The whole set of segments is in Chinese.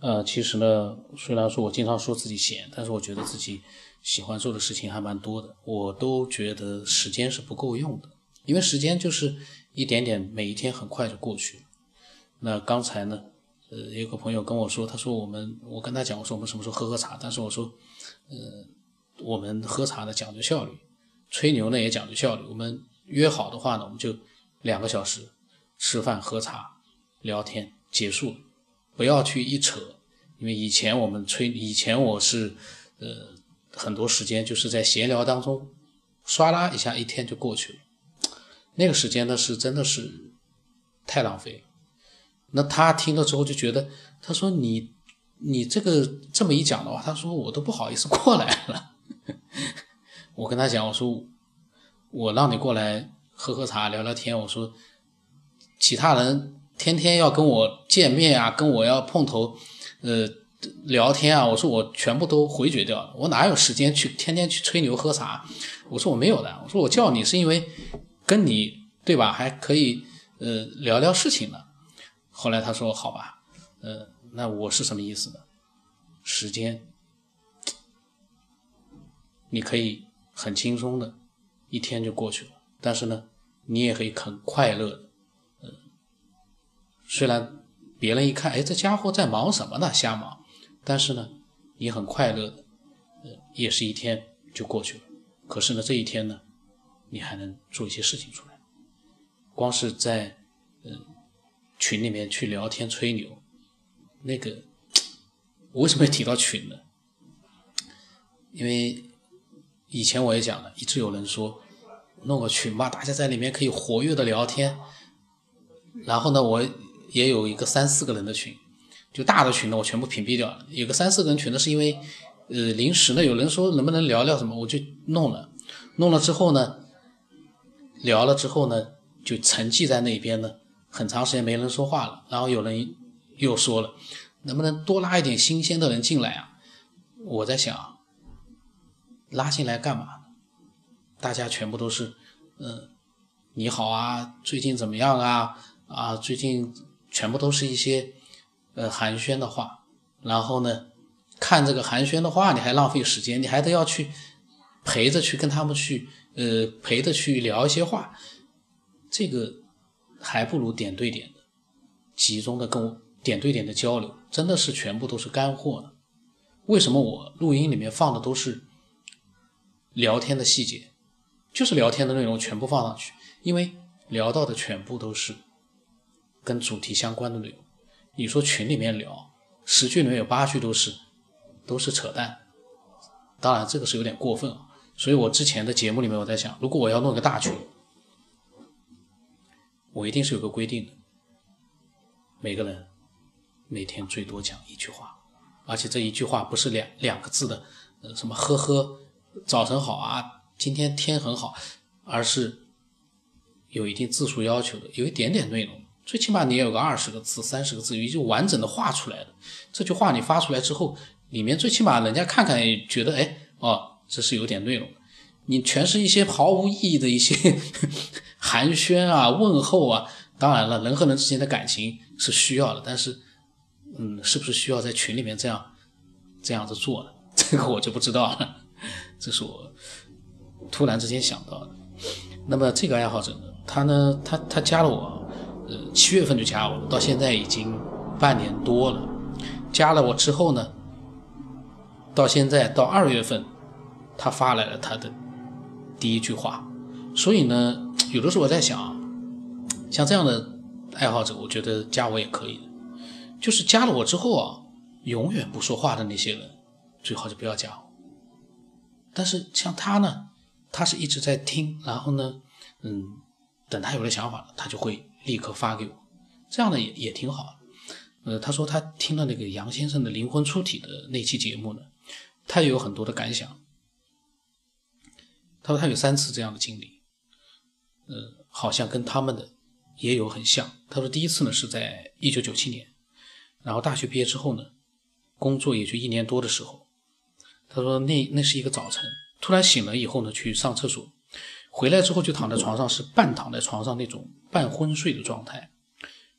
呃，其实呢，虽然说我经常说自己闲，但是我觉得自己喜欢做的事情还蛮多的。我都觉得时间是不够用的，因为时间就是一点点，每一天很快就过去了。那刚才呢，呃，有个朋友跟我说，他说我们，我跟他讲，我说我们什么时候喝喝茶？但是我说，呃，我们喝茶呢讲究效率，吹牛呢也讲究效率。我们约好的话呢，我们就两个小时吃饭喝茶聊天结束了。不要去一扯，因为以前我们吹，以前我是，呃，很多时间就是在闲聊当中，唰啦一下一天就过去了，那个时间呢是真的是太浪费了。那他听了之后就觉得，他说你你这个这么一讲的话，他说我都不好意思过来了。我跟他讲，我说我让你过来喝喝茶聊聊天，我说其他人。天天要跟我见面啊，跟我要碰头，呃，聊天啊，我说我全部都回绝掉了，我哪有时间去天天去吹牛喝茶？我说我没有的，我说我叫你是因为跟你对吧，还可以呃聊聊事情呢。后来他说好吧，呃，那我是什么意思呢？时间你可以很轻松的一天就过去了，但是呢，你也可以很快乐的。虽然别人一看，哎，这家伙在忙什么呢？瞎忙。但是呢，你很快乐的，呃，也是一天就过去了。可是呢，这一天呢，你还能做一些事情出来。光是在嗯群里面去聊天吹牛，那个 我为什么要提到群呢？因为以前我也讲了，一直有人说弄个群吧，大家在里面可以活跃的聊天。然后呢，我。也有一个三四个人的群，就大的群呢，我全部屏蔽掉了。有个三四个人群呢，是因为，呃，临时呢，有人说能不能聊聊什么，我就弄了。弄了之后呢，聊了之后呢，就沉寂在那边呢，很长时间没人说话了。然后有人又说了，能不能多拉一点新鲜的人进来啊？我在想，拉进来干嘛？大家全部都是，嗯，你好啊，最近怎么样啊？啊，最近。全部都是一些，呃寒暄的话，然后呢，看这个寒暄的话，你还浪费时间，你还得要去陪着去跟他们去，呃陪着去聊一些话，这个还不如点对点的，集中的跟我点对点的交流，真的是全部都是干货呢。为什么我录音里面放的都是聊天的细节，就是聊天的内容全部放上去，因为聊到的全部都是。跟主题相关的内容，你说群里面聊十句里面有八句都是都是扯淡，当然这个是有点过分啊。所以我之前的节目里面我在想，如果我要弄个大群，我一定是有个规定的，每个人每天最多讲一句话，而且这一句话不是两两个字的，呃，什么呵呵，早晨好啊，今天天很好，而是有一定字数要求的，有一点点内容。最起码你也有个二十个字、三十个字，有一句完整的画出来了。这句话你发出来之后，里面最起码人家看看觉得，哎，哦，这是有点内容。你全是一些毫无意义的一些寒暄啊、问候啊。当然了，人和人之间的感情是需要的，但是，嗯，是不是需要在群里面这样这样子做呢？这个我就不知道了。这是我突然之间想到的。那么这个爱好者呢，他呢，他他加了我。呃，七月份就加我了，到现在已经半年多了。加了我之后呢，到现在到二月份，他发来了他的第一句话。所以呢，有的时候我在想，像这样的爱好者，我觉得加我也可以的。就是加了我之后啊，永远不说话的那些人，最好就不要加我。但是像他呢，他是一直在听，然后呢，嗯，等他有了想法了，他就会。立刻发给我，这样呢也也挺好。呃，他说他听了那个杨先生的灵魂出体的那期节目呢，他也有很多的感想。他说他有三次这样的经历，呃，好像跟他们的也有很像。他说第一次呢是在一九九七年，然后大学毕业之后呢，工作也就一年多的时候，他说那那是一个早晨，突然醒了以后呢去上厕所。回来之后就躺在床上，是半躺在床上那种半昏睡的状态。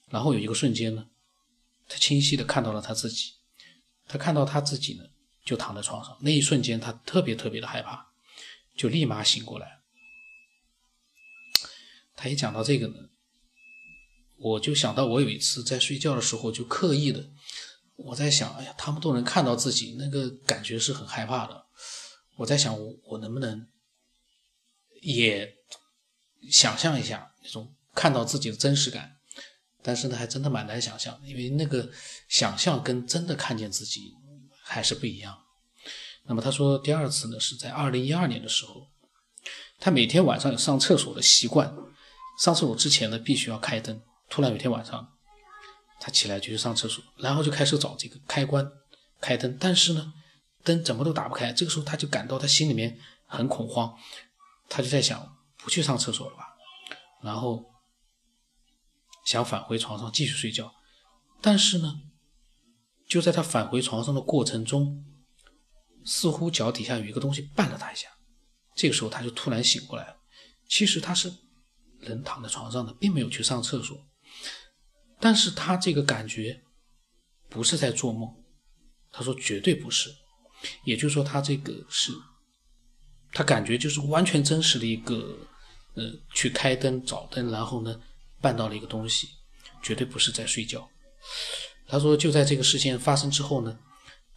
然后有一个瞬间呢，他清晰的看到了他自己，他看到他自己呢，就躺在床上，那一瞬间他特别特别的害怕，就立马醒过来。他一讲到这个呢，我就想到我有一次在睡觉的时候就刻意的，我在想，哎呀，他们都能看到自己，那个感觉是很害怕的。我在想，我我能不能也想象一下那种看到自己的真实感？但是呢，还真的蛮难想象，因为那个想象跟真的看见自己还是不一样。那么他说，第二次呢是在二零一二年的时候，他每天晚上有上厕所的习惯，上厕所之前呢必须要开灯。突然有天晚上，他起来就去上厕所，然后就开始找这个开关开灯，但是呢灯怎么都打不开。这个时候他就感到他心里面很恐慌，他就在想不去上厕所了吧，然后。想返回床上继续睡觉，但是呢，就在他返回床上的过程中，似乎脚底下有一个东西绊了他一下。这个时候他就突然醒过来了。其实他是人躺在床上的，并没有去上厕所，但是他这个感觉不是在做梦。他说绝对不是，也就是说他这个是，他感觉就是完全真实的一个，呃，去开灯找灯，然后呢。办到了一个东西，绝对不是在睡觉。他说，就在这个事件发生之后呢，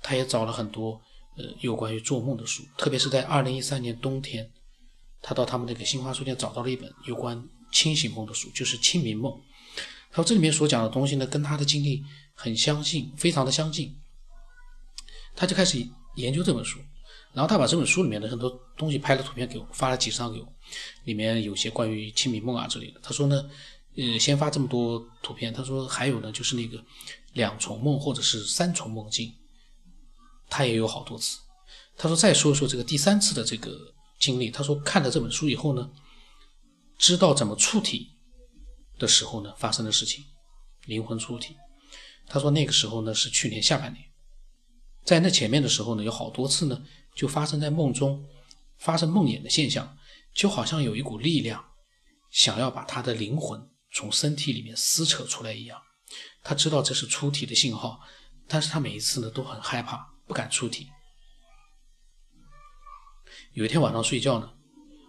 他也找了很多呃有关于做梦的书，特别是在二零一三年冬天，他到他们那个新华书店找到了一本有关清醒梦的书，就是《清明梦》。他说这里面所讲的东西呢，跟他的经历很相近，非常的相近。他就开始研究这本书，然后他把这本书里面的很多东西拍了图片给我，发了几张给我，里面有些关于清明梦啊之类的。他说呢。呃，先发这么多图片，他说还有呢，就是那个两重梦或者是三重梦境，他也有好多次。他说再说说这个第三次的这个经历，他说看了这本书以后呢，知道怎么出体的时候呢，发生的事情，灵魂出体。他说那个时候呢是去年下半年，在那前面的时候呢，有好多次呢就发生在梦中，发生梦魇的现象，就好像有一股力量想要把他的灵魂。从身体里面撕扯出来一样，他知道这是出体的信号，但是他每一次呢都很害怕，不敢出体。有一天晚上睡觉呢，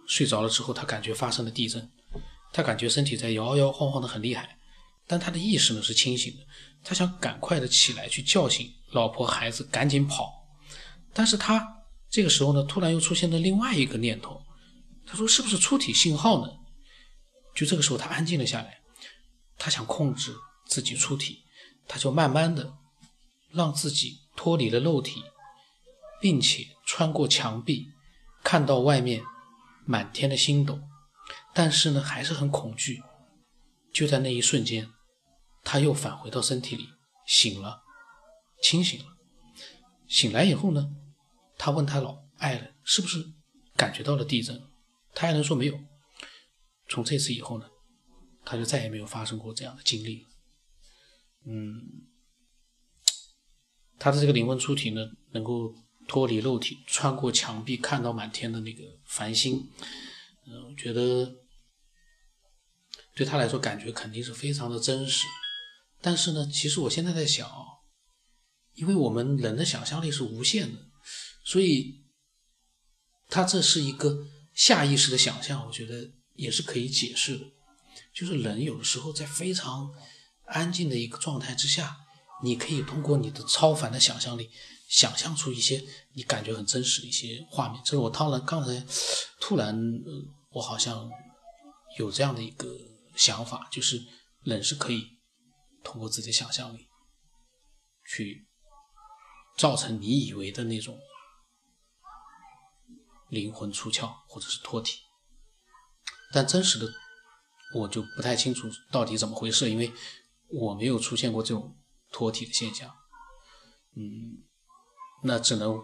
睡着了之后，他感觉发生了地震，他感觉身体在摇摇晃晃的很厉害，但他的意识呢是清醒的，他想赶快的起来去叫醒老婆孩子，赶紧跑，但是他这个时候呢，突然又出现了另外一个念头，他说是不是出体信号呢？就这个时候，他安静了下来，他想控制自己出体，他就慢慢的让自己脱离了肉体，并且穿过墙壁，看到外面满天的星斗，但是呢，还是很恐惧。就在那一瞬间，他又返回到身体里，醒了，清醒了。醒来以后呢，他问他老爱人是不是感觉到了地震，他爱人说没有。从这次以后呢，他就再也没有发生过这样的经历。嗯，他的这个灵魂出体呢，能够脱离肉体，穿过墙壁，看到满天的那个繁星。嗯，我觉得对他来说，感觉肯定是非常的真实。但是呢，其实我现在在想，因为我们人的想象力是无限的，所以他这是一个下意识的想象，我觉得。也是可以解释的，就是人有的时候在非常安静的一个状态之下，你可以通过你的超凡的想象力，想象出一些你感觉很真实的一些画面。这是我当然刚才突然，我好像有这样的一个想法，就是人是可以通过自己的想象力去造成你以为的那种灵魂出窍或者是脱体。但真实的我就不太清楚到底怎么回事，因为我没有出现过这种脱体的现象。嗯，那只能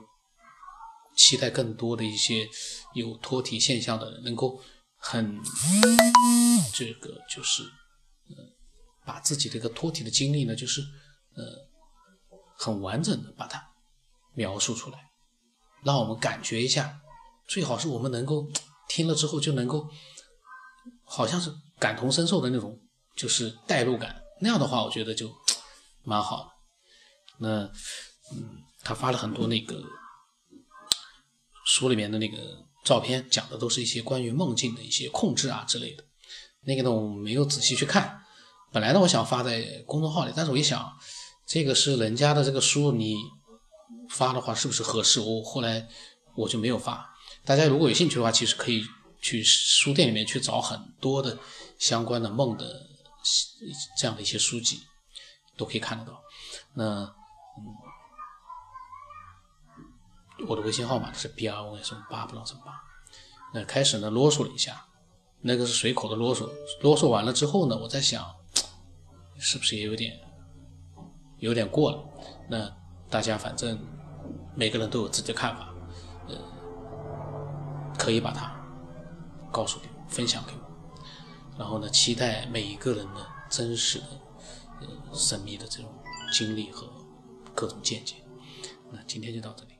期待更多的一些有脱体现象的人能够很这个就是呃把自己这个脱体的经历呢，就是呃很完整的把它描述出来，让我们感觉一下。最好是我们能够 听了之后就能够。好像是感同身受的那种，就是代入感。那样的话，我觉得就 蛮好的。那嗯，他发了很多那个书里面的那个照片，讲的都是一些关于梦境的一些控制啊之类的。那个呢，我没有仔细去看。本来呢，我想发在公众号里，但是我一想，这个是人家的这个书，你发的话是不是合适？我后来我就没有发。大家如果有兴趣的话，其实可以去书店里面去找很多的相关的梦的这样的一些书籍，都可以看得到。那嗯，我的微信号码是 B R O S 八不知道什么八。那开始呢啰嗦了一下，那个是随口的啰嗦。啰嗦完了之后呢，我在想，是不是也有点有点过了？那大家反正每个人都有自己的看法。可以把它告诉给我，分享给我，然后呢，期待每一个人的真实的、呃神秘的这种经历和各种见解。那今天就到这里。